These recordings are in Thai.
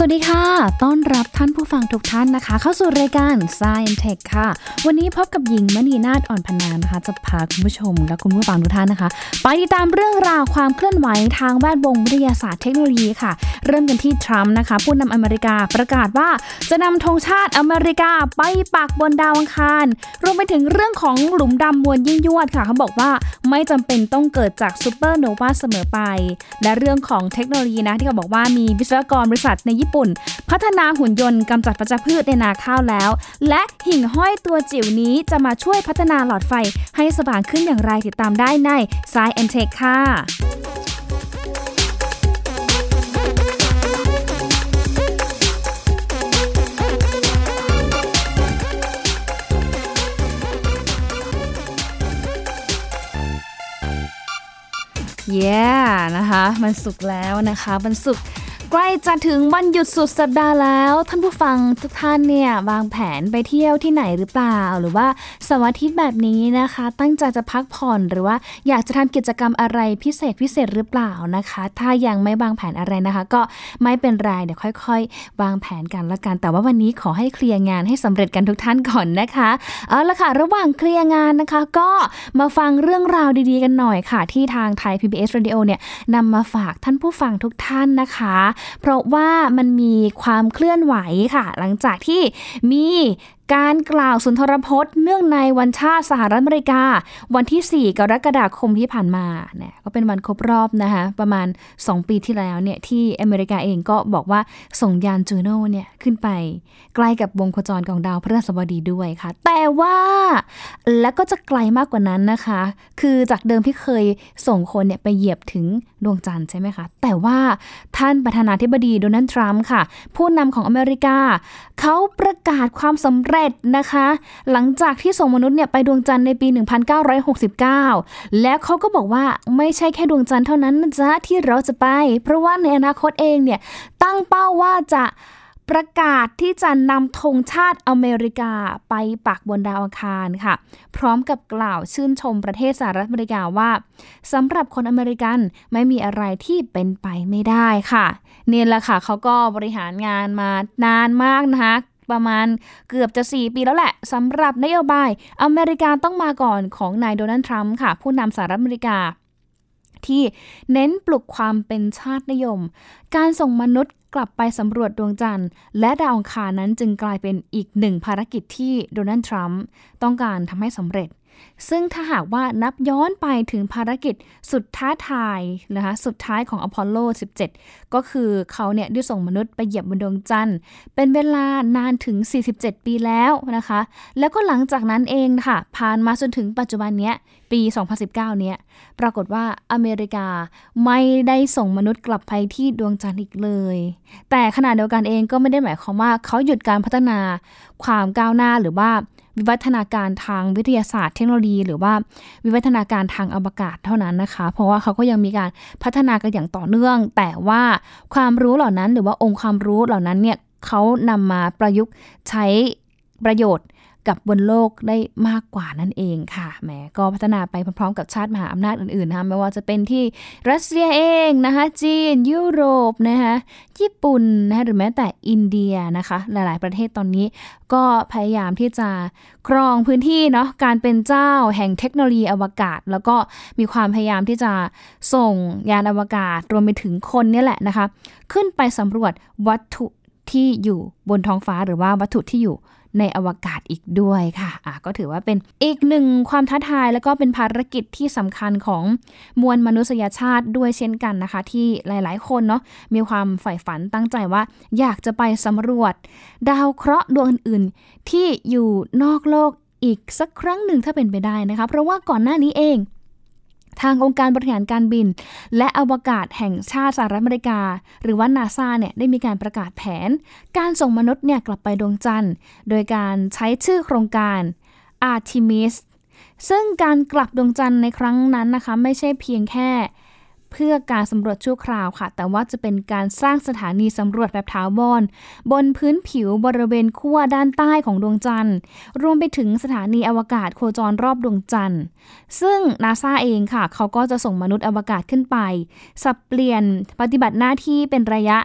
สวัสดีค่ะ ต้อนรับท่านผู้ฟังทุกท่านนะคะ เข้าสู่รายการ Science Tech ค่ะ วันนี้พบกับหญิงมณีนาฏอ่อนพนานะคะ จะพาคุณผู้ชมและคุณผู้ฟังทุกท่านนะคะ ไปติดตามเรื่องราวความเคลื่อนไหวทางแวดวงวิทยาศาสตร์เทคโนโลยีค่ะ เริ่มกันที่ทรัมป์นะคะ ผู้นำอเมริกาประกาศว่า จะนำธงชาติอเมริกาไปปักบนดาวอังคาร รวมไปถึงเรื่องของหลุมดำมวลยิ่งยวดค่ะ เขาบอกว่าไม่จำเป็นต้องเกิดจากซูเปอร์โนวาเสมอไป และเรื่องของเทคโนโลยีนะที่เขาบอกว่ามีวิศวกรบริษัทในญี่ปุ่น พัฒนาหุ่นยนต์กำจัดปัจพืชในนาข้าวแล้ว และหิ่งห้อยตัวจิ๋วนี้จะมาช่วยพัฒนาหลอดไฟให้สว่างขึ้นอย่างไรติดตามได้ใน Science and Tech ค่ะเย้นะคะ มันสุกแล้วนะคะ มันสุก ใกล้จะถึงวันหยุดสุดสัปดาห์แล้ว ท่านผู้ฟังทุกท่านเนี่ยวางแผนไปเที่ยวที่ไหนหรือเปล่า หรือว่าสาร์อาทิตย์แบบนี้นะคะ ตั้งใจจะพักผ่อนหรือว่าอยากจะทำกิจกรรมอะไรพิเศษพิเศษหรือเปล่านะคะ ถ้ายังไม่วางแผนอะไรนะคะ ก็ไม่เป็นไรเดี๋ยวค่อย ๆ วางแผนกันละกัน แต่ว่าวันนี้ขอให้เคลียร์งานให้สำเร็จกันทุกท่านก่อนนะคะเอาละค่ะระหว่างเคลียร์งานนะคะ ก็มาฟังเรื่องราวดีๆ กันหน่อยค่ะ ที่ทางไทย PBS Radio เนี่ยนำมาฝากท่านผู้ฟังทุกท่านนะคะเพราะว่ามันมีความเคลื่อนไหวค่ะ หลังจากที่มี การกล่าวสุนทรพจน์ เนื่องในวันชาติสหรัฐอเมริกา วันที่ 4 กรกฎาคมที่ผ่านมาเนี่ยก็เป็นวันครบรอบนะคะประมาณ 2 ปีที่แล้วเนี่ยที่อเมริกาเองก็บอกว่าส่งยานจูโน่เนี่ยขึ้นไปใกล้กับวงโคจรของดาวพฤหัสบดีด้วยค่ะ แต่ว่าแล้วก็จะไกลมากกว่านั้นนะคะ คือจากเดิมที่เคยส่งคนเนี่ยไปเหยียบถึงดวงจันทร์ใช่ไหมคะ แต่ว่าท่านประธานาธิบดีโดนัลด์ทรัมป์ค่ะ ผู้นำของอเมริกาเขาประกาศความสำเร็จนะคะ หลังจากที่ส่งมนุษย์เนี่ยไปดวงจันทร์ในปี 1969 แล้วเขาก็บอกว่าไม่ใช่แค่ดวงจันทร์เท่านั้นนะจ๊ะที่เราจะไป เพราะว่าในอนาคตเองเนี่ยตั้งเป้าว่าจะประกาศที่จะนำธงชาติอเมริกาไปปักบนดาวอังคารค่ะ พร้อมกับกล่าวชื่นชมประเทศสหรัฐอเมริกาว่าสำหรับคนอเมริกันไม่มีอะไรที่เป็นไปไม่ได้ค่ะนี่แหละค่ะเขาก็บริหารงานมานานมากนะคะ ประมาณเกือบจะ 4 ปีแล้วแหละสำหรับนโยบายอเมริกาต้องมาก่อนของนายโดนัลด์ทรัมป์ค่ะ ผู้นำสหรัฐอเมริกา ที่เน้นปลุกความเป็นชาตินิยม การส่งมนุษย์กลับไปสำรวจดวงจันทร์ และดาวอังคารนั้นจึงกลายเป็นอีกหนึ่งภารกิจที่โดนัลด์ทรัมป์ต้องการทำให้สำเร็จซึ่งถ้าหากว่านับย้อนไปถึงภารกิจสุดท้าทายนะคะสุดท้ายของอพอลโล 17ก็คือเขาเนี่ยได้ส่งมนุษย์ไปเหยียบบนดวงจันทร์ เป็นเวลานานถึง 47 ปีแล้วนะคะ แล้วก็หลังจากนั้นเองค่ะ ผ่านมาจนถึงปัจจุบันเนี้ยปี 2019 เนี้ยปรากฏว่าอเมริกาไม่ได้ส่งมนุษย์กลับไปที่ดวงจันทร์อีกเลย แต่ขณะเดียวกันเองก็ไม่ได้หมายความว่าเขาหยุดการพัฒนาความก้าวหน้าหรือว่าวิวัฒนาการทางวิทยาศาสตร์เทคโนโลยี หรือว่าวิวัฒนาการทางอวกาศเท่านั้นนะคะ เพราะว่าเขาก็ยังมีการพัฒนากันอย่างต่อเนื่อง แต่ว่าความรู้เหล่านั้นหรือว่าองค์ความรู้เหล่านั้นเนี่ยเขานำมาประยุกต์ใช้ประโยชน์ กับบนโลกได้มากกว่านั่นเองค่ะแหมก็พัฒนาไปพร้อมๆกับชาติมหาอำนาจอื่นๆนะคะไม่ว่าจะเป็นที่รัสเซียเองนะคะจีนยุโรปนะคะญี่ปุ่นนะคะหรือแม้แต่อินเดียนะคะหลายๆ ประเทศตอนนี้ ก็พยายามที่จะครองพื้นที่เนาะการเป็นเจ้าแห่งเทคโนโลยีอวกาศ แล้วก็มีความพยายามที่จะส่งยานอวกาศรวมไปถึงคนนี่แหละนะคะขึ้นไปสำรวจวัตถุ ที่อยู่บนท้องฟ้าหรือว่าวัตถุที่อยู่ในอวกาศอีกด้วยค่ะะก็ถือว่าเป็นอีกหนึ่งความท้าทาย แล้วก็เป็นภารกิจที่สำคัญของมวลมนุษยชาติด้วยเช่นกันนะคะ ที่หลายๆ คนเนาะมีความใฝ่ฝันตั้งใจว่า อยากจะไปสำรวจ ดาวเคราะห์ดวงอื่นๆ ที่อยู่นอกโลกอีกสักครั้งหนึ่งถ้าเป็นไปได้นะคะ เพราะว่าก่อนหน้านี้เอง ทางองค์การบริหารการบิน และอวกาศแห่งชาติสหรัฐอเมริกา หรือว่านาซาเนี่ยได้มีการประกาศแผน การส่งมนุษย์เนี่ยกลับไปดวงจันทร์ โดยการใช้ชื่อโครงการ Artemis ซึ่งการกลับดวงจันทร์ในครั้งนั้นนะคะ ไม่ใช่เพียงแค่ เพื่อการสำรวจชั่วคราวค่ะ แต่ว่าจะเป็นการสร้างสถานีสำรวจแบบถาวรบนพื้นผิวบริเวณขั้วด้านใต้ของดวงจันทร์ รวมไปถึงสถานีอวกาศโคจรรอบดวงจันทร์ ซึ่งนาซาเองค่ะ เขาก็จะส่งมนุษย์อวกาศขึ้นไป สับเปลี่ยนปฏิบัติหน้าที่เป็นระยะ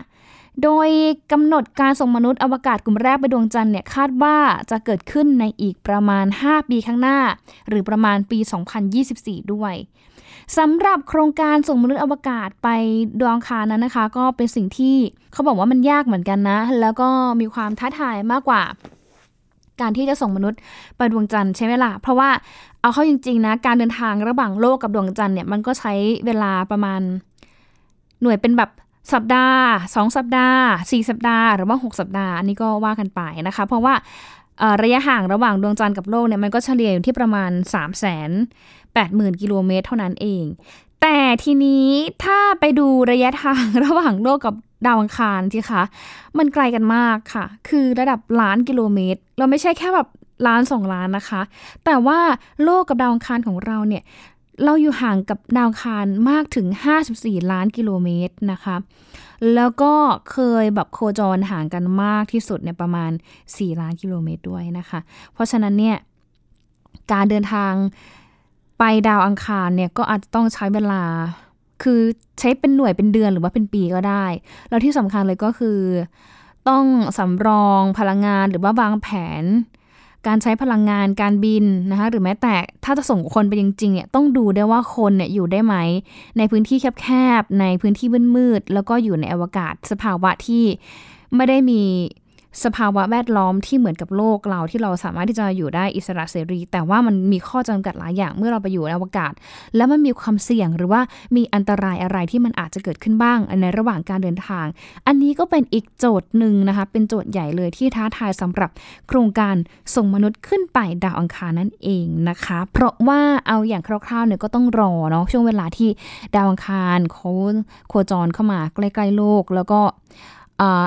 โดยกำหนดการส่งมนุษย์อวกาศกลุ่มแรกไปดวงจันทร์เนี่ยคาดว่าจะเกิดขึ้นในอีกประมาณ 5 ปีข้างหน้า หรือประมาณปี 2024 ด้วย สำหรับโครงการส่งมนุษย์อวกาศไปดวงคารนั้นนะคะ ก็เป็นสิ่งที่เขาบอกว่ามันยากเหมือนกันนะ แล้วก็มีความท้าทายมากกว่า การที่จะส่งมนุษย์ไปดวงจันทร์ใช่ไหมล่ะเพราะว่าเอาเข้าจริงๆนะการเดินทางระหว่างโลกกับดวงจันทร์เนี่ยมันก็ใช้เวลาประมาณ หน่วยเป็นแบบสัปดาห์ 2 สัปดาห์ 4 สัปดาห์ หรือว่า 6 สัปดาห์อันนี้ก็ว่ากันไปนะคะ เพราะว่าระยะห่างระหว่างดวงจันทร์กับโลกเนี่ยมันก็เฉลี่ยอยู่ที่ประมาณ3 8 0 0 0 0 กิโลเมตรเท่านั้นเอง แต่ทีนี้ถ้าไปดูระยะทางระหว่างโลกกับดาวอังคารทีคะมันไกลกันมากค่ะ คือระดับล้านกิโลเมตร เราไม่ใช่แค่แบบล้านสองล้านนะคะ แต่ว่าโลกกับดาวอังคารของเราเนี่ยเราอยู่ห่างกับดาวคารมากถึง 54 ล้านกิโลเมตรนะคะ แล้วก็เคยแบบโคจรห่างกันมากที่สุดเนี่ยประมาณ 4 ล้านกิโลเมตรด้วยนะคะ เพราะฉะนั้นเนี่ยการเดินทาง ไปดาวอังคารเนี่ยก็อาจจะต้องใช้เวลา คือใช้เป็นหน่วยเป็นเดือนหรือว่าเป็นปีก็ได้ แล้วที่สำคัญเลยก็คือ ต้องสำรองพลังงานหรือว่าวางแผน การใช้พลังงานการบินนะคะหรือแม้แต่ถ้าจะส่งคนไปจริงๆเนี่ยต้องดูได้ว่าคนเนี่ยอยู่ได้ไหม ในพื้นที่แคบๆในพื้นที่มืดๆแล้วก็อยู่ในอวกาศสภาวะที่ไม่ได้มี สภาวะแวดล้อมที่เหมือนกับโลกเราที่เราสามารถที่จะอยู่ได้อิสระเสรี แต่ว่ามันมีข้อจำกัดหลายอย่างเมื่อเราไปอยู่ในอวกาศ แล้วมันมีความเสี่ยงหรือว่ามีอันตรายอะไรที่มันอาจจะเกิดขึ้นบ้างในระหว่างการเดินทาง อันนี้ก็เป็นอีกโจทย์หนึ่งนะคะ เป็นโจทย์ใหญ่เลยที่ท้าทายสำหรับโครงการส่งมนุษย์ขึ้นไปดาวอังคารนั่นเองนะคะ เพราะว่าเอาอย่างคร่าวๆเนี่ยก็ต้องรอเนาะช่วงเวลาที่ดาวอังคารเขาโคจรเข้ามาใกล้ๆโลกแล้วก็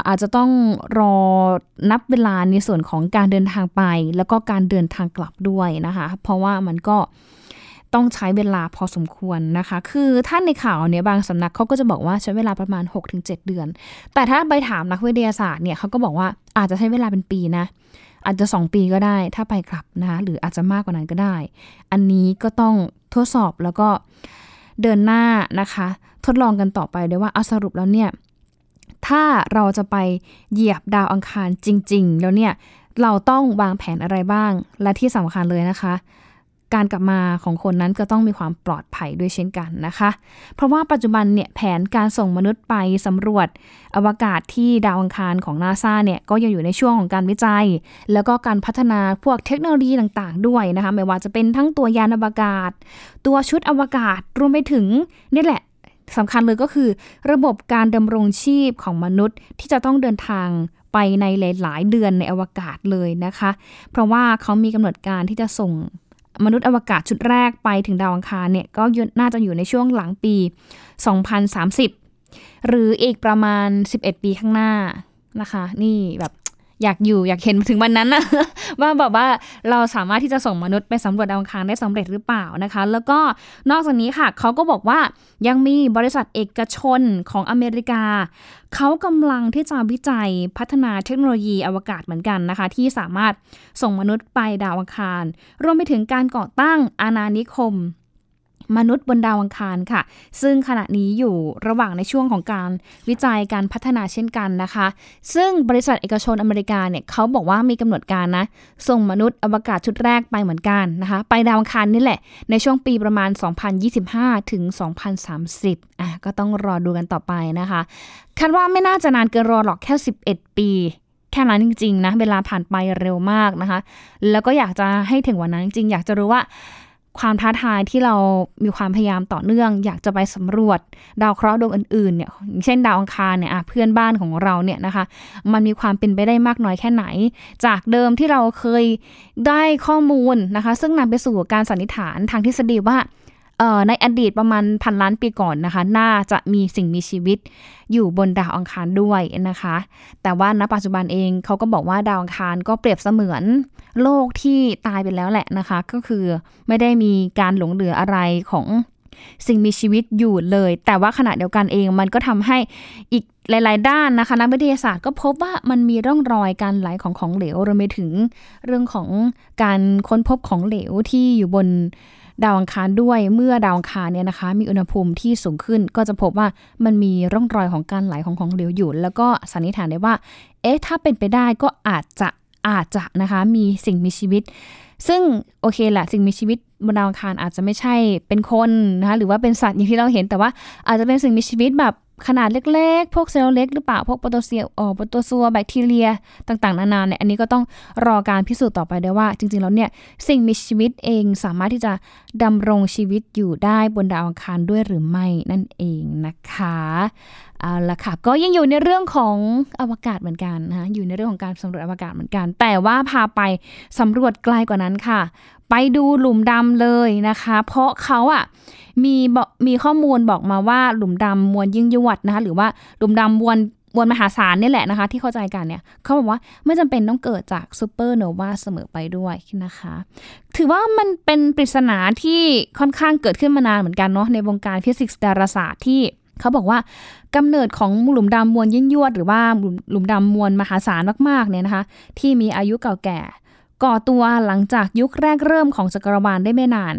อาจจะต้องรอนับเวลาในส่วนของการเดินทางไป แล้วก็การเดินทางกลับด้วยนะคะ เพราะว่ามันก็ต้องใช้เวลาพอสมควรนะคะ คือท่านในข่าวเนี่ยบางสำนักเขาก็จะบอกว่าใช้เวลาประมาณ 6-7 เดือน แต่ถ้าไปถามนักวิทยาศาสตร์เนี่ยเขาก็บอกว่าอาจจะใช้เวลาเป็นปีนะ อาจจะ 2 ปีก็ได้ ถ้าไปกลับนะคะหรืออาจจะมากกว่านั้นก็ได้ อันนี้ก็ต้องทดสอบแล้วก็เดินหน้านะคะ ทดลองกันต่อไปด้วยว่าเอาสรุปแล้วเนี่ย ถ้าเราจะไปเหยียบดาวอังคารจริง ๆ แล้วเนี่ย เราต้องวางแผนอะไรบ้าง และที่สำคัญเลยนะคะ การกลับมาของคนนั้นก็ต้องมีความปลอดภัยด้วยเช่นกันนะคะ เพราะว่าปัจจุบันเนี่ยแผนการส่งมนุษย์ไปสำรวจ อวกาศที่ดาวอังคารของนาซาเนี่ยก็ยังอยู่ในช่วงของการวิจัย แล้วก็การพัฒนาพวกเทคโนโลยีต่างๆ ด้วยนะคะ ไม่ว่าจะเป็นทั้งตัวยานอวกาศ ตัวชุดอวกาศรวมไปถึงนี่แหละ สำคัญเลยก็คือ ระบบการดำรงชีพของมนุษย์ที่จะต้องเดินทางไปในหลาย ๆ เดือนในอวกาศเลยนะคะ เพราะว่าเขามีกำหนดการที่จะส่งมนุษย์อวกาศชุดแรกไปถึงดาวอังคารเนี่ยก็น่าจะอยู่ในช่วงหลังปี 2030 หรืออีกประมาณ 11 ปีข้างหน้านะคะ นี่แบบ อยากอยู่อยากเห็นถึงวันนั้นนะว่าแบบว่าเราสามารถที่จะส่งมนุษย์ไปสำรวจดาวอังคารได้สำเร็จหรือเปล่านะคะ แล้วก็นอกจากนี้ค่ะเขาก็บอกว่ายังมีบริษัทเอกชนของอเมริกา เขากำลังที่จะวิจัยพัฒนาเทคโนโลยีอวกาศเหมือนกันนะคะ ที่สามารถส่งมนุษย์ไปดาวอังคาร รวมไปถึงการก่อตั้งอาณานิคม มนุษย์บนดาวอังคารค่ะ ซึ่งขณะนี้อยู่ระหว่างในช่วงของการวิจัยการพัฒนาเช่นกันนะคะ ซึ่งบริษัทเอกชนอเมริกาเนี่ยเขาบอกว่ามีกำหนดการนะ ส่งมนุษย์อวกาศชุดแรกไปเหมือนกันนะคะ ไปดาวอังคารนี่แหละ ในช่วงปีประมาณ 2025 ถึง 2030 อะก็ต้องรอดูกันต่อไปนะคะ คาดว่าไม่น่าจะนานเกินรอหรอกแค่ 11 ปีแค่นั้นจริงๆนะเวลาผ่านไปเร็วมากนะคะ แล้วก็อยากจะให้ถึงวันนั้นจริงอยากจะรู้ว่า ความท้าทายที่เรามีความพยายามต่อเนื่อง อยากจะไปสำรวจ ดาวเคราะห์ดวงอื่นๆเนี่ยเช่นดาวอังคารเนี่ยเพื่อนบ้านของเราเนี่ยนะคะ มันมีความเป็นไปได้มากน้อยแค่ไหน จากเดิมที่เราเคยได้ข้อมูลนะคะ ซึ่งนำไปสู่การสันนิษฐานทางทฤษฎีว่า ในอดีตประมาณพันล้านปีก่อนนะคะ น่าจะมีสิ่งมีชีวิตอยู่บนดาวอังคารด้วยนะคะ แต่ว่าณปัจจุบันเองเขาก็บอกว่าดาวอังคารก็เปรียบเสมือนโลกที่ตายไปแล้วแหละนะคะ ก็คือไม่ได้มีการหลงเหลืออะไรของสิ่งมีชีวิตอยู่เลย แต่ว่าขณะเดียวกันเองมันก็ทำให้อีกหลาย ๆ ด้านนะคะนักวิทยาศาสตร์ก็พบว่ามันมีร่องรอยการไหลของของเหลวรวมไปถึงเรื่องของการค้นพบของเหลวที่อยู่บน ดาวอังคารด้วยเมื่อดาวอังคารเนี่ยนะคะ มีอุณหภูมิที่สูงขึ้น ก็จะพบว่ามันมีร่องรอยของการไหลของของเหลวอยู่ แล้วก็สันนิษฐานได้ว่า เอ๊ะถ้าเป็นไปได้ก็อาจจะอาจจะนะคะมีสิ่งมีชีวิต ซึ่งโอเคแหละสิ่งมีชีวิตบนดาวอังคารอาจจะไม่ใช่เป็นคนนะคะหรือว่าเป็นสัตว์อย่างที่เราเห็นแต่ว่าอาจจะเป็นสิ่งมีชีวิตแบบ ขนาดเล็กๆ พวกเซลล์เล็กหรือเปล่า พวกโปรโตเซียออโปรโตซัวแบคทีเรียต่างๆ นานาเนี่ย อันนี้ก็ต้องรอการพิสูจน์ต่อไปด้ว่า จริงๆ แล้วเนี่ย สิ่งมีชีวิตเองสามารถที่จะดำรงชีวิตอยู่ได้บนดาวอังคารด้วยหรือไม่นั่นเองนะคะเอาละค่ะ ก็ยังอยู่ในเรื่องของอวกาศเหมือนกันนะอยู่ในเรื่องของการสำรวจอวกาศเหมือนกัน แต่ว่าพาไปสำรวจไกลกว่านั้นค่ะ ไปดูหลุมดำเลยนะคะ เพราะเขาอะมีมีข้อมูลบอกมาว่าหลุมดำมวลยิ่งยวดนะคะ หรือว่าหลุมดำมวลมวลมหาศาลนี่แหละนะคะ ที่เข้าใจกันเนี่ยเขาบอกว่าไม่จำเป็นต้องเกิดจากซูเปอร์โนวาเสมอไปด้วยนะคะ ถือว่ามันเป็นปริศนาที่ค่อนข้างเกิดขึ้นมานานเหมือนกันเนาะในวงการฟิสิกส์ดาราศาสตร์ที่ เขาบอกว่ากำเนิดของหลุมดำมวลยิ่งยวด หรือว่าหลุมดำมวลมหาศาลมากๆเนี่ยนะคะ ที่มีอายุเก่าแก่ ก่อตัวหลังจากยุคแรกเริ่มของจักรวาลได้ไม่นาน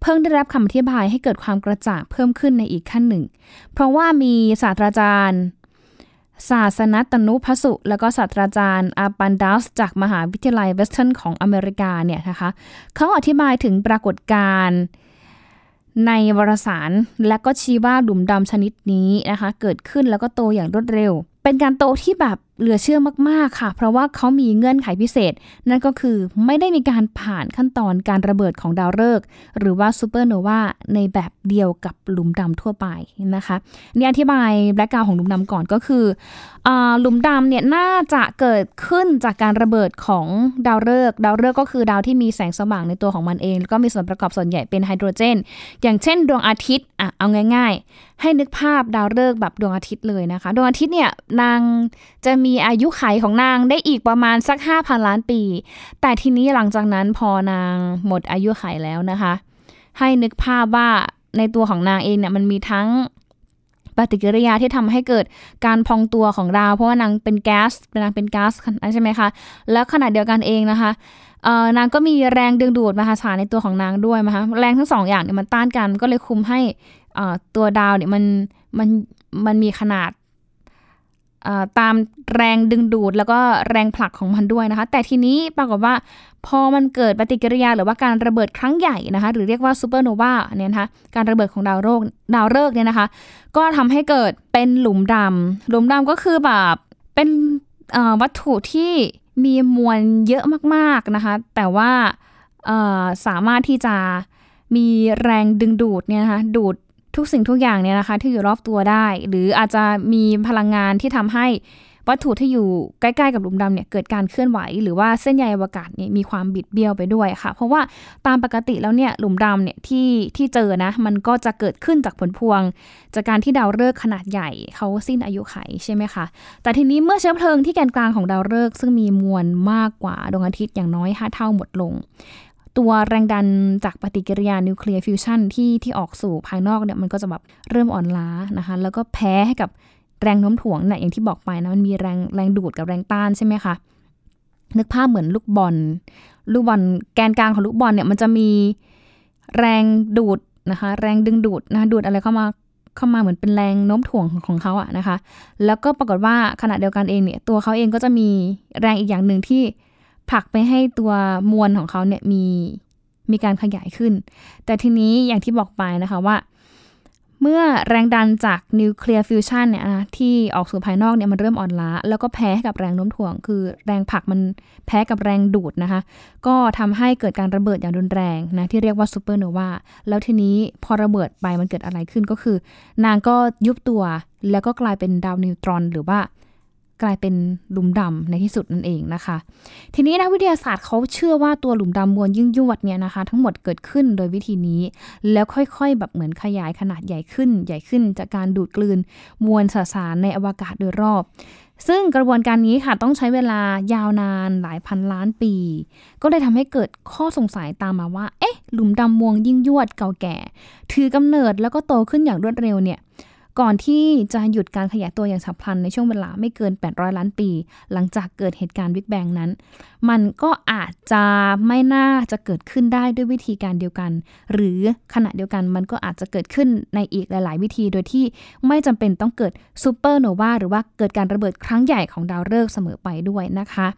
เพิ่งได้รับคำอธิบายให้เกิดความกระจ่างเพิ่มขึ้นในอีกขั้นหนึ่ง เพราะว่ามีศาสตราจารย์ศานตนุ บาสุ แล้วก็ศาสตราจารย์อาร์ปันดาสจากมหาวิทยาลัยเวสเทิร์นของอเมริกาเนี่ยนะคะเขาอธิบายถึงปรากฏการณ์ ในวารสาร และก็ชี้ว่าหลุมดำชนิดนี้นะคะ เกิดขึ้นแล้วก็โตอย่างรวดเร็ว เป็นการโตที่แบบเหลือเชื่อมากๆค่ะ เพราะว่าเขามีเงื่อนไขพิเศษ นั่นก็คือไม่ได้มีการผ่านขั้นตอนการระเบิดของดาวฤกษ์หรือว่าซูเปอร์โนวาในแบบเดียวกับหลุมดำทั่วไปนะคะนี่อธิบายแบล็กกาวของหลุมดำก่อนก็คือหลุมดำเนี่ยน่าจะเกิดขึ้นจากการระเบิดของดาวฤกษ์ดาวฤกษ์ก็คือดาวที่มีแสงสว่างในตัวของมันเอง แล้วก็มีส่วนประกอบส่วนใหญ่เป็นไฮโดรเจน อย่างเช่นดวงอาทิตย์อะเอาง่าย ๆ ให้นึกภาพดาวฤกษ์แบบดวงอาทิตย์เลยนะคะ ดวงอาทิตย์เนี่ยนางจะมีอายุไขของนางได้อีกประมาณสัก 5,000 ล้านปี แต่ทีนี้หลังจากนั้นพอนางหมดอายุไขแล้วนะคะ ให้นึกภาพว่าในตัวของนางเองเนี่ยมันมีทั้ง ปฏิกิริยาที่ทำให้เกิดการพองตัวของดาวเพราะว่านางเป็นแก๊สนางเป็นก๊าซใช่ไหมคะ แล้วขณะเดียวกันเองนะคะนางก็มีแรงดึงดูดมหาศาลในตัวของนางด้วยนะคะแรงทั้งสองอย่างเนี่ยมันต้านกันก็เลยคุมให้ตัวดาวเนี่ยมันมันมันมีขนาดตามแรงดึงดูดแล้วก็แรงผลักของมันด้วยนะคะ แต่ทีนี้ปรากฏว่า พอมันเกิดปฏิกิริยาหรือว่าการระเบิดครั้งใหญ่นะคะ หรือเรียกว่าซูเปอร์โนวาเนี่ยนะคะการระเบิดของดาวโลกดาวฤกษ์เนี่ยนะคะ ก็ทำให้เกิดเป็นหลุมดำหลุมดำก็คือแบบเป็นวัตถุที่มีมวลเยอะมากๆนะคะ แต่ว่าสามารถที่จะมีแรงดึงดูดเนี่ยนะคะดูดทุกสิ่งทุกอย่างเนี่ยนะคะ ที่อยู่รอบตัวได้ หรืออาจจะมีพลังงานที่ทำให้ วัตถุที่อยู่ใกล้ๆกับหลุมดำเนี่ยเกิดการเคลื่อนไหว หรือว่าเส้นใยอวกาศเนี่ยมีความบิดเบี้ยวไปด้วยค่ะ เพราะว่าตามปกติแล้วเนี่ยหลุมดำเนี่ยที่ที่เจอนะมันก็จะเกิดขึ้นจากผลพวง จากการที่ดาวฤกษ์ขนาดใหญ่เขาสิ้นอายุไขใช่ไหมคะแต่ทีนี้เมื่อเชื้อเพลิงที่แกนกลางของดาวฤกษ์ซึ่งมีมวลมากกว่าดวงอาทิตย์อย่างน้อย5เท่าหมดลงตัวแรงดันจากปฏิกิริยานิวเคลียร์ฟิวชันที่ที่ออกสู่ภายนอกเนี่ยมันก็จะแบบเริ่มอ่อนล้านะคะ แล้วก็แพ้ให้กับ แรงโน้มถ่วงเนี่ยอย่างที่บอกไปนะมันมีแรงแรงดูดกับแรงต้านใช่ไหมคะนึกภาพเหมือนลูกบอล ลูกบอลแกนกลางของลูกบอลเนี่ยมันจะมีแรงดูดนะคะ แรงดึงดูดนะคะดูดอะไรเข้ามาเข้ามาเหมือนเป็นแรงโน้มถ่วงของเขาอะนะคะ แล้วก็ปรากฏว่าขณะเดียวกันเองเนี่ยตัวเขาเองก็จะมีแรงอีกอย่างหนึ่งที่ผลักไปให้ตัวมวลของเขาเนี่ยมีมีการขยายขึ้น แต่ทีนี้อย่างที่บอกไปนะคะว่า เมื่อแรงดันจากนิวเคลียร์ฟิวชันเนี่ยนะที่ออกสู่ภายนอกเนี่ยมันเริ่มอ่อนล้า แล้วก็แพ้กับแรงโน้มถ่วง คือแรงผลักมันแพ้กับแรงดูดนะคะ ก็ทำให้เกิดการระเบิดอย่างรุนแรงนะที่เรียกว่าซูเปอร์โนวาแล้วทีนี้พอระเบิดไปมันเกิดอะไรขึ้นก็คือ นางก็ยุบตัวแล้วก็กลายเป็นดาวนิวตรอน หรือว่า กลายเป็นหลุมดำในที่สุดนั่นเองนะคะ ทีนี้นักวิทยาศาสตร์เขาเชื่อว่าตัวหลุมดำมวลยิ่งยวดเนี่ยนะคะ ทั้งหมดเกิดขึ้นโดยวิธีนี้ แล้วค่อยๆ แบบเหมือนขยายขนาดใหญ่ขึ้น ใหญ่ขึ้นจากการดูดกลืนมวลสสารในอวกาศโดยรอบ ซึ่งกระบวนการนี้ค่ะต้องใช้เวลายาวนานหลายพันล้านปี ก็เลยทำให้เกิดข้อสงสัยตามมาว่า เอ๊ะ หลุมดำมวลยิ่งยวดเก่าแก่ ถือกำเนิดแล้วก็โตขึ้นอย่างรวดเร็วเนี่ย ก่อนที่จะหยุดการขยายตัวอย่างฉับพลันในช่วงเวลาไม่เกิน 800 ล้านปี หลังจากเกิดเหตุการณ์บิ๊กแบงนั้น มันก็อาจจะไม่น่าจะเกิดขึ้นได้ด้วยวิธีการเดียวกัน หรือขณะเดียวกันมันก็อาจจะเกิดขึ้นในอีกหลาย ๆ วิธีโดยที่ไม่จำเป็นต้องเกิดซูเปอร์โนวาหรือว่าเกิดการระเบิดครั้งใหญ่ของดาวฤกษ์เสมอไปด้วยนะคะ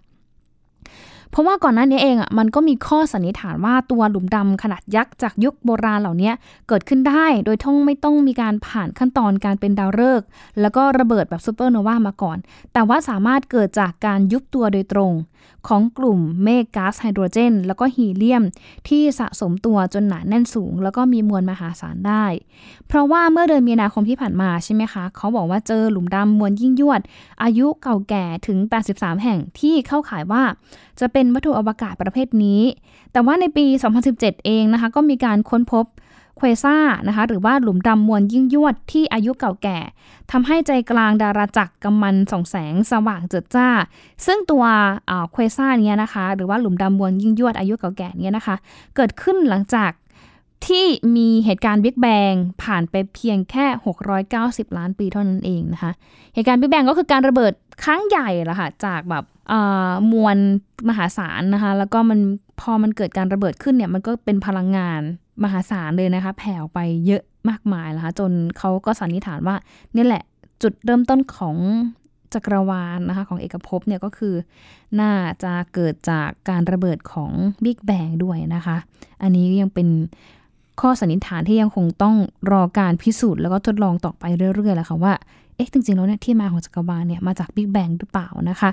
เพราะว่าก่อนหน้านี้เองอะมันก็มีข้อสันนิษฐานว่าตัวหลุมดำขนาดยักษ์จากยุคโบราณเหล่านี้เกิดขึ้นได้ โดยท่องไม่ต้องมีการผ่านขั้นตอนการเป็นดาวฤกษ์แล้วก็ระเบิดแบบซูเปอร์โนวามาก่อน แต่ว่าสามารถเกิดจากการยุบตัวโดยตรง ของกลุ่มเมฆก๊าซไฮโดรเจน แล้วก็ฮีเลียม ที่สะสมตัวจนหนาแน่นสูง แล้วก็มีมวลมหาศาลได้ เพราะว่าเมื่อเดือนมีนาคมที่ผ่านมาใช่ไหมคะ เขาบอกว่าเจอหลุมดำมวลยิ่งยวด อายุเก่าแก่ถึง 83 แห่งที่เข้าขายว่า จะเป็นวัตถุอวกาศประเภทนี้ แต่ว่าในปี 2017 เองนะคะก็มีการค้นพบ ควซ่านะคะหรือว่าหลุมดำมวลยิ่งยวดที่อายุเก่าแก่ทำให้ใจกลางดาราจักรกำมันส่องแสงสว่างเจิดจ้า ซึ่งตัวควซ่าเนี้ยนะคะ หรือว่าหลุมดำมวลยิ่งยวดอายุเก่าแก่เนี้ยนะคะ เกิดขึ้นหลังจาก ที่มีเหตุการณ์บิ๊กแบงผ่านไปเพียงแค่ 690 ล้านปีเท่านั้นเองนะคะ เหตุการณ์บิ๊กแบงก็คือการระเบิดครั้งใหญ่ละค่ะ จากแบบมวลมหาศาลนะคะ แล้วก็มันพอมันเกิดการระเบิดขึ้นเนี่ย มันก็เป็นพลังงานมหาศาลเลยนะคะ แผ่ไปเยอะมากมายนะคะ จนเขาก็สันนิษฐานว่านี่แหละจุดเริ่มต้นของจักรวาลนะคะ ของเอกภพเนี่ยก็คือ น่าจะเกิดจากการระเบิดของบิ๊กแบงด้วยนะคะ อันนี้ยังเป็น ข้อสันนิษฐานที่ยังคงต้องรอการพิสูจน์แล้วก็ทดลองต่อไปเรื่อยๆแหละค่ะว่า เอ๊ะ จริงๆ แล้วเนี่ยที่มาของจักรวาลเนี่ยมาจากบิ๊กแบงหรือเปล่านะคะ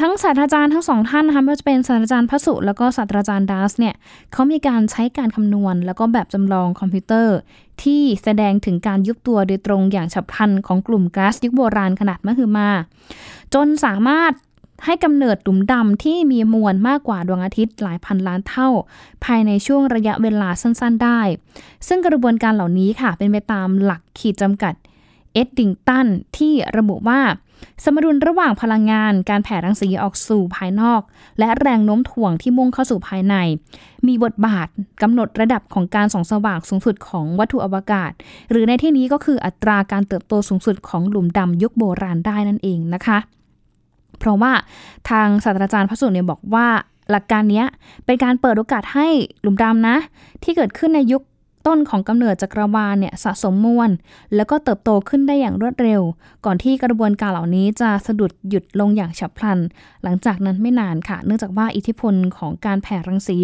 ทั้งศาสตราจารย์ทั้งสองท่านนะคะไม่ว่าจะเป็นศาสตราจารย์พระสุแล้วก็ศาสตราจารย์ดัสเนี่ยเขามีการใช้การคำนวณ แล้วก็แบบจำลองคอมพิวเตอร์ ที่แสดงถึงการยุบตัวโดยตรงอย่างฉับพลันของกลุ่มก๊าซยุคโบราณขนาดมหึมา จนสามารถ ให้กำเนิดหลุมดำที่มีมวลมากกว่าดวงอาทิตย์หลายพันล้านเท่า ภายในช่วงระยะเวลาสั้นๆได้ ซึ่งกระบวนการเหล่านี้ค่ะ เป็นไปตามหลักขีดจำกัดเอ็ดดิงตันที่ระบุว่า สมดุลระหว่างพลังงานการแผ่รังสีออกสู่ภายนอก และแรงโน้มถ่วงที่มุ่งเข้าสู่ภายใน มีบทบาทกำหนดระดับของการส่องสว่างสูงสุดของวัตถุอวกาศ หรือในที่นี้ก็คืออัตราการเติบโตสูงสุดของหลุมดำยุคโบราณได้นั่นเองนะคะ เพราะว่าทางศาสตราจารย์พระสุเนี่ยบอกว่าหลักการนี้เป็นการเปิดโอกาสให้หลุมดำนะ ที่เกิดขึ้นในยุคต้นของกำเนิดจักรวาลเนี่ยสะสมมวล แล้วก็เติบโตขึ้นได้อย่างรวดเร็ว ก่อนที่กระบวนการเหล่านี้จะสะดุดหยุดลงอย่างฉับพลัน หลังจากนั้นไม่นานค่ะ เนื่องจากว่าอิทธิพลของการแผ่รังสี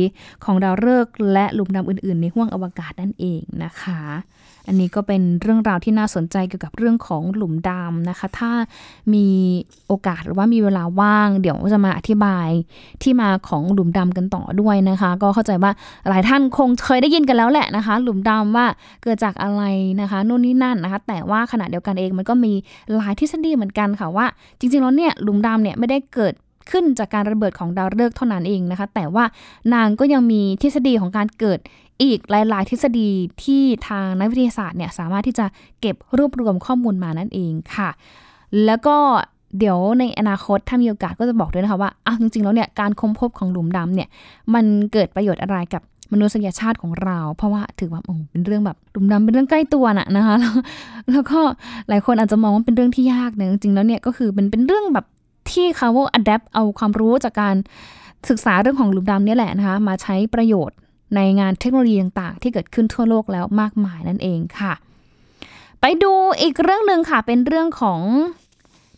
ของดาวฤกษ์และหลุมดำอื่น ๆ ในห้วงอวกาศนั่นเองนะคะ อันนี้ก็เป็นเรื่องราวที่น่าสนใจเกี่ยวกับเรื่องของหลุมดำนะคะ ถ้ามีโอกาสหรือว่ามีเวลาว่าง เดี๋ยวจะมาอธิบายที่มาของหลุมดำกันต่อด้วยนะคะ ก็เข้าใจว่าหลายท่านคงเคยได้ยินกันแล้วแหละนะคะ หลุมดำว่าเกิดจากอะไรนะคะนู่นนี่นั่นนะคะ แต่ว่าขณะเดียวกันเองมันก็มีหลายทฤษฎีเหมือนกันค่ะว่า จริงๆแล้วเนี่ยหลุมดำเนี่ยไม่ได้เกิด ขึ้นจากการระเบิดของดาวฤกษ์เท่านั้นเองนะคะ แต่ว่านางก็ยังมีทฤษฎีของการเกิดอีกหลาย ๆ ทฤษฎีที่ทางนักวิทยาศาสตร์เนี่ยสามารถที่จะเก็บรวบรวมข้อมูลมานั่นเองค่ะ แล้วก็เดี๋ยวในอนาคตถ้ามีโอกาสก็จะบอกด้วยนะคะว่าอ้าวจริง ๆ แล้วเนี่ยการค้นพบของหลุมดำเนี่ยมันเกิดประโยชน์อะไรกับมนุษยชาติของเรา เพราะว่าถือว่าโอ้เป็นเรื่องแบบหลุมดำเป็นเรื่องใกล้ตัวน่ะนะคะแล้วแล้วก็หลายคนอาจจะมองว่าเป็นเรื่องที่ยากนะจริงๆแล้วเนี่ยก็คือเป็นเป็นเรื่องแบบ ที่เขาอัดแอปเอาความรู้จากการศึกษาเรื่องของหลุมดำนี่แหละนะคะ มาใช้ประโยชน์ในงานเทคโนโลยีต่างๆ ที่เกิดขึ้นทั่วโลกแล้วมากมายนั่นเองค่ะ ไปดูอีกเรื่องหนึ่งค่ะ เป็นเรื่องของ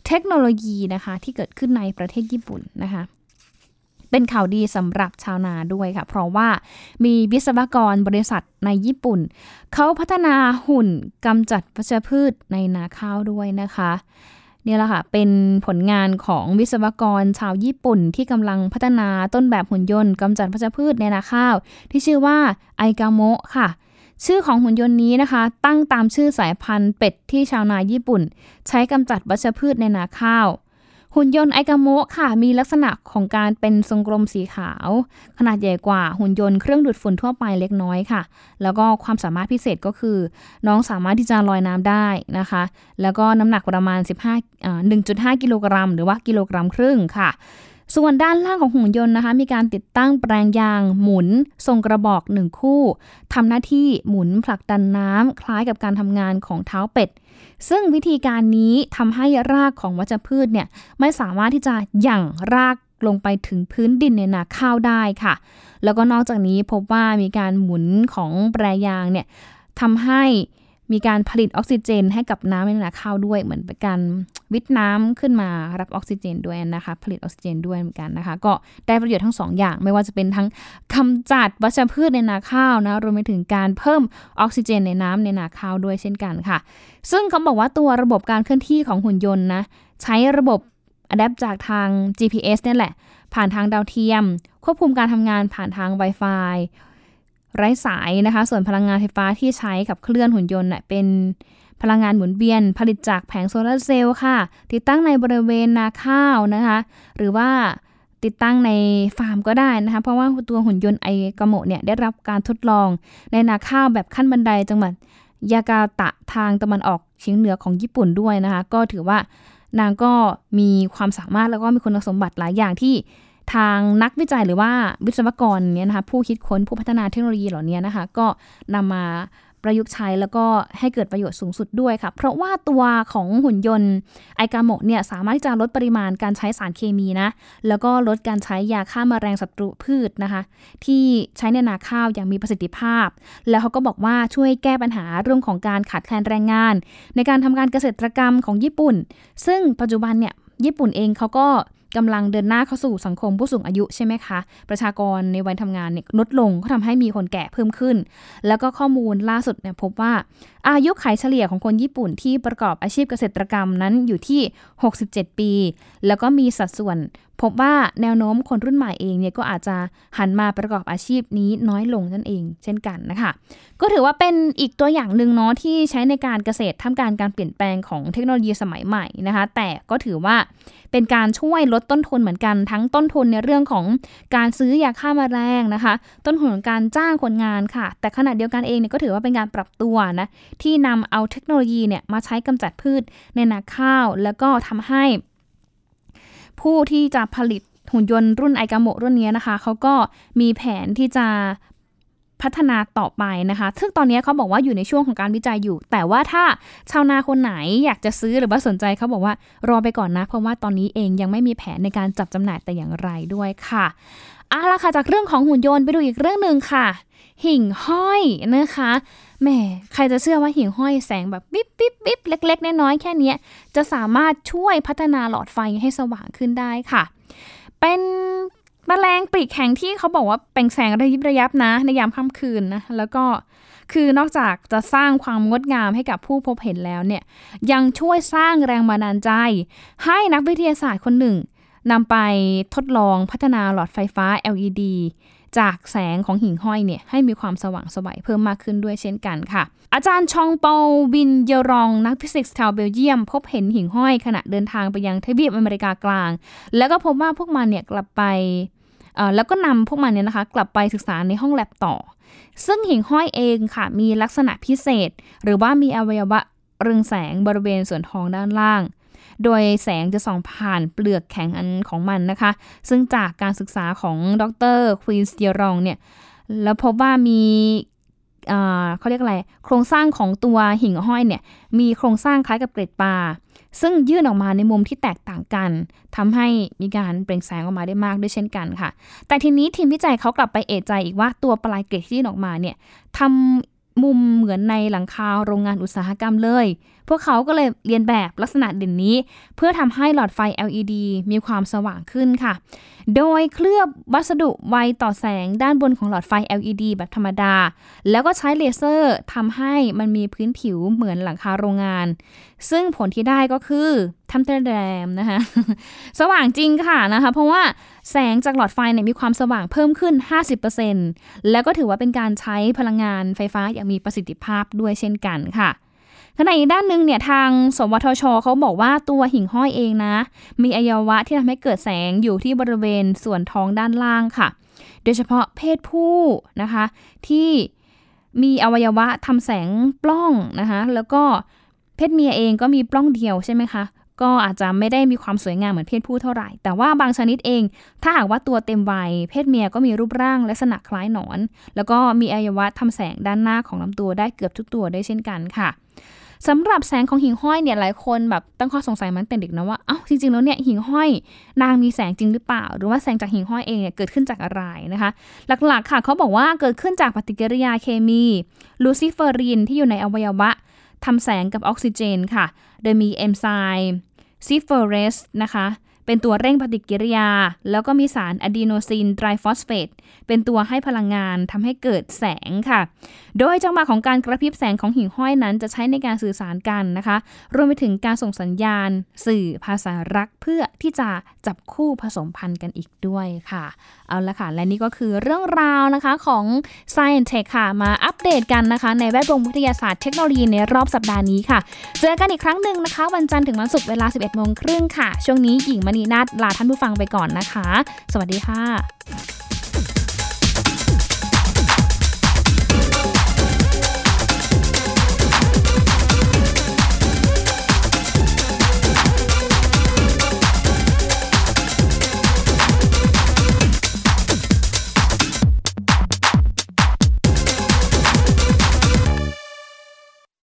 เทคโนโลยีนะคะ ที่เกิดขึ้นในประเทศญี่ปุ่นนะคะเป็นข่าวดีสำหรับชาวนาด้วยค่ะ เพราะว่ามีวิศวกรบริษัทในญี่ปุ่น เขาพัฒนาหุ่นกำจัดวัชพืชในนาข้าวด้วยนะคะ นี่แหละค่ะ เป็นผลงานของวิศวกรชาวญี่ปุ่นที่กำลังพัฒนาต้นแบบหุ่นยนต์กำจัดพัชพืชในนาข้าว ที่ชื่อว่าไอกาโมะค่ะ ชื่อของหุ่นยนต์นี้นะคะ ตั้งตามชื่อสายพันธุ์เป็ดที่ชาวนาญี่ปุ่น ใช้กำจัดวัชพืชในนาข้าว หุ่นยนต์ไอกาโมะค่ะ มีลักษณะของการเป็นทรงกลมสีขาว ขนาดใหญ่กว่าหุ่นยนต์เครื่องดูดฝุ่นทั่วไปเล็กน้อยค่ะ แล้วก็ความสามารถพิเศษก็คือ น้องสามารถที่จะลอยน้ำได้นะคะ แล้วก็น้ำหนักประมาณ 15 1.5 กิโลกรัม หรือว่ากิโลกรัมครึ่งค่ะส่วนด้านล่างของหุ่นยนต์นะคะ มีการติดตั้งแปลงยางหมุนทรงกระบอกหนึ่งคู่ทำหน้าที่หมุนผลักดันน้ำคล้ายกับการทำงานของเท้าเป็ด ซึ่งวิธีการนี้ทำให้รากของวัชพืชเนี่ยไม่สามารถที่จะหยั่งรากลงไปถึงพื้นดินในนาข้าวได้ค่ะ แล้วก็นอกจากนี้พบว่ามีการหมุนของแปรยางเนี่ยทำให้ มีการผลิตออกซิเจน ให้กับน้ำในนาข้าวด้วย เหมือนเป็นการวิทน้ำขึ้นมารับออกซิเจนด้วยนะคะ ผลิตออกซิเจนด้วยเหมือนกันนะคะ ก็ได้ประโยชน์ทั้งสองอย่างไม่ว่าจะเป็นทั้งกำจัดวัชพืชในนาข้าวนะรวมไปถึงการเพิ่มออกซิเจนในน้ำในนาข้าวด้วยเช่นกันค่ะ ซึ่งเขาบอกว่าตัวระบบการเคลื่อนที่ของหุ่นยนต์นะใช้ระบบ adapt จากทาง GPS นี่แหละ ผ่านทางดาวเทียม ควบคุมการทำงานผ่านทาง Wi-Fi ไร้สายนะคะ ส่วนพลังงานไฟฟ้าที่ใช้กับเคลื่อนหุ่นยนต์เป็นพลังงานหมุนเวียนผลิตจากแผงโซลาร์เซลล์ค่ะ ติดตั้งในบริเวณนาข้าวนะคะ หรือว่าติดตั้งในฟาร์มก็ได้นะคะ เพราะว่าตัวหุ่นยนต์ไอกาโมะเนี่ยได้รับการทดลองในนาข้าวแบบขั้นบันไดจังหวัดยากาตะทางตะวันออกเฉียงเหนือของญี่ปุ่นด้วยนะคะ ก็ถือว่านางก็มีความสามารถแล้วก็มีคุณสมบัติหลายอย่างที่ ทางนักวิจัยหรือว่าวิศวกรเนี่ยนะคะผู้คิดค้นผู้พัฒนาเทคโนโลยีเหล่านี้นะคะ ก็นำมาประยุกต์ใช้แล้วก็ให้เกิดประโยชน์สูงสุดด้วยค่ะ เพราะว่าตัวของหุ่นยนต์ไอกาโมเนี่ยสามารถที่จะลดปริมาณการใช้สารเคมีนะ แล้วก็ลดการใช้ยาฆ่ามาแมลงศัตรูพืชนะคะ ที่ใช้ในนาข้าวอย่างมีประสิทธิภาพ แล้วเขาก็บอกว่าช่วยแก้ปัญหาเรื่องของการขาดแคลนแรงงาน ในการทำการเกษตรกรรมของญี่ปุ่น ซึ่งปัจจุบันเนี่ยญี่ปุ่นเองเขาก็ กำลังเดินหน้าเข้าสู่สังคมผู้สูงอายุใช่ไหมคะ ประชากรในวัยทำงานเนี่ยลดลงก็ทำให้มีคนแก่เพิ่มขึ้น แล้วก็ข้อมูลล่าสุดเนี่ยพบว่า อายุขัยเฉลี่ยของคนญี่ปุ่นที่ประกอบอาชีพเกษตรกรรมนั้นอยู่ที่ 67 ปี แล้วก็มีสัดส่วน พบว่าแนวโน้มคนรุ่นใหม่เองเนี่ยก็อาจจะหันมาประกอบอาชีพนี้น้อยลงนั่นเอง เช่นกันนะคะ ก็ถือว่าเป็นอีกตัวอย่างหนึ่งเนาะที่ใช้ในการเกษตรท่ามกลางการเปลี่ยนแปลงของเทคโนโลยีสมัยใหม่นะคะ แต่ก็ถือว่าเป็นการช่วยลดต้นทุนเหมือนกันทั้งต้นทุนในเรื่องของการซื้อยาฆ่ามาแมลงนะคะ ต้นทุนของการจ้างคนงานค่ะ แต่ขณะเดียวกันเองเนี่ยก็ถือว่าเป็นการปรับตัวนะที่นำเอาเทคโนโลยีเนี่ยมาใช้กำจัดพืชในนาข้าว แล้วก็ทำให้ ผู้ที่จะผลิตหุ่นยนต์รุ่นไอกาโมรุ่นนี้นะคะ เขาก็มีแผนที่จะพัฒนาต่อไปนะคะ ซึ่งตอนนี้เขาบอกว่าอยู่ในช่วงของการวิจัยอยู่ แต่ว่าถ้าชาวนาคนไหนอยากจะซื้อหรือว่าสนใจเขาบอกว่ารอไปก่อนนะ เพราะว่าตอนนี้เองยังไม่มีแผนในการจับจำหน่ายแต่อย่างไรด้วยค่ะเอาละค่ะ จากเรื่องของหุ่นยนต์ไปดูอีกเรื่องหนึ่งค่ะ หิ่งห้อยนะคะ แหมใครจะเชื่อว่าหิ่งห้อยแสงแบบปิ๊บปิ๊บปิ๊บเล็ก ๆ น้อยๆแค่นี้จะสามารถช่วยพัฒนาหลอดไฟให้สว่างขึ้นได้ค่ะ เป็นมแมลงปีกแข็งที่เขาบอกว่าเป็นแสงระยิบระยับนะ ในยามค่ำคืนนะ แล้วก็คือนอกจากจะสร้างความงดงามให้กับผู้พบเห็นแล้วเนี่ย ยังช่วยสร้างแรงบันดาลใจ ให้นักวิทยาศาสตร์คนหนึ่งนำไปทดลองพัฒนาหลอดไฟฟ้า LED จากแสงของหิ่งห้อยเนี่ยให้มีความสว่างสวัยเพิ่มมากขึ้นด้วยเช่นกันค่ะ อาจารย์ชองเปาบินเยรองนักฟิสิกส์ชาวเบลเยียม พบเห็นหิ่งห้อยขณะเดินทางไปยังทวีปอเมริกากลาง แล้วก็พบว่าพวกมันเนี่ยกลับไปแล้วก็นำพวกมันเนี่ยนะคะกลับไปศึกษาในห้องแลบต่อ ซึ่งหิ่งห้อยเองค่ะมีลักษณะพิเศษ หรือว่ามีอวัยวะเรืองแสงบริเวณส่วนท้องด้านล่าง โดยแสงจะส่องผ่านเปลือกแข็งอันของมันนะคะ ซึ่งจากการศึกษาของดรควีนสเตียรองเนี่ย แล้วพบว่ามีเขาเรียกอะไร โครงสร้างของตัวหิ่งห้อยเนี่ย มีโครงสร้างคล้ายกับเกล็ดปลา ซึ่งยื่นออกมาในมุมที่แตกต่างกันทำให้มีการเปล่งแสงออกมาได้มากด้วยเช่นกันค่ะ แต่ทีนี้ทีมวิจัยเขากลับไปเอะใจอีกว่าตัวปลายเกล็ดที่ยื่นออกมาเนี่ยทำ มุมเหมือนในหลังคาโรงงานอุตสาหกรรมเลย พวกเขาก็เลยเรียนแบบลักษณะเด่นนี้ เพื่อทำให้หลอดไฟ LED มีความสว่างขึ้นค่ะ โดยเคลือบวัสดุไวต่อแสงด้านบนของหลอดไฟ LED แบบธรรมดา แล้วก็ใช้เลเซอร์ทำให้มันมีพื้นผิวเหมือนหลังคาโรงงาน ซึ่งผลที่ได้ก็คือทำแตแรมนะคะ สว่างจริงค่ะนะคะ เพราะว่า แสงจากหลอดไฟเนี่ยมีความสว่างเพิ่มขึ้น 50%แล้วก็ถือว่าเป็นการใช้พลังงานไฟฟ้าอย่างมีประสิทธิภาพด้วยเช่นกันค่ะขณะอีกด้านหนึ่งเนี่ยทางสวทชเขาบอกว่าตัวหิ่งห้อยเองนะ มีอวัยวะที่ทำให้เกิดแสงอยู่ที่บริเวณส่วนท้องด้านล่างค่ะ โดยเฉพาะเพศผู้นะคะ ที่มีอวัยวะทำแสงปล้องนะคะ แล้วก็เพศเมียเองก็มีปล้องเดียวใช่ไหมคะ ก็อาจจะไม่ได้มีความสวยงามเหมือนเพศผู้เท่าไหร่ แต่ว่าบางชนิดเอง ถ้าหากว่าตัวเต็มวัย เพศเมียก็มีรูปร่างลักษณะคล้ายหนอน แล้วก็มีอวัยวะทำแสงด้านหน้าของลำตัวได้เกือบทุกตัวได้เช่นกันค่ะสำหรับแสงของหิ่งห้อยเนี่ยหลายคนแบบตั้งข้อสงสัยมาแต่เด็กนะว่า เอ้าจริงๆแล้วเนี่ยหิ่งห้อย นางมีแสงจริงหรือเปล่า หรือว่าแสงจากหิ่งห้อยเองเนี่ยเกิดขึ้นจากอะไรนะคะ หลักๆค่ะเขาบอกว่าเกิดขึ้นจากปฏิกิริยาเคมี ลูซิเฟอรินที่อยู่ในอวัยวะ ทำแสงกับออกซิเจนค่ะ โดยมีเอนไซม์ลูซิเฟอเรสนะคะ เป็นตัวเร่งปฏิกิริยา แล้วก็มีสารอะดีโนซินไตรฟอสเฟตเป็นตัวให้พลังงานทำให้เกิดแสงค่ะ โดยจังหวะของการกระพริบแสงของหิ่งห้อยนั้น จะใช้ในการสื่อสารกันนะคะ รวมไปถึงการส่งสัญญาณ สื่อภาษารักเพื่อที่จะจับคู่ผสมพันธุ์กันอีกด้วยค่ะ เอาละค่ะ และนี่ก็คือเรื่องราวนะคะของ Science Tech ค่ะ มาอัปเดตกันนะคะ ในแวดวงวิทยาศาสตร์เทคโนโลยีในรอบสัปดาห์นี้ค่ะ เจอกันอีกครั้งหนึ่งนะคะ วันจันทร์ถึงวันศุกร์เวลา 11โมงครึ่งค่ะ ช่วงนี้หญิงมณีนาฏลาท่านผู้ฟังไปก่อนนะคะ สวัสดีค่ะ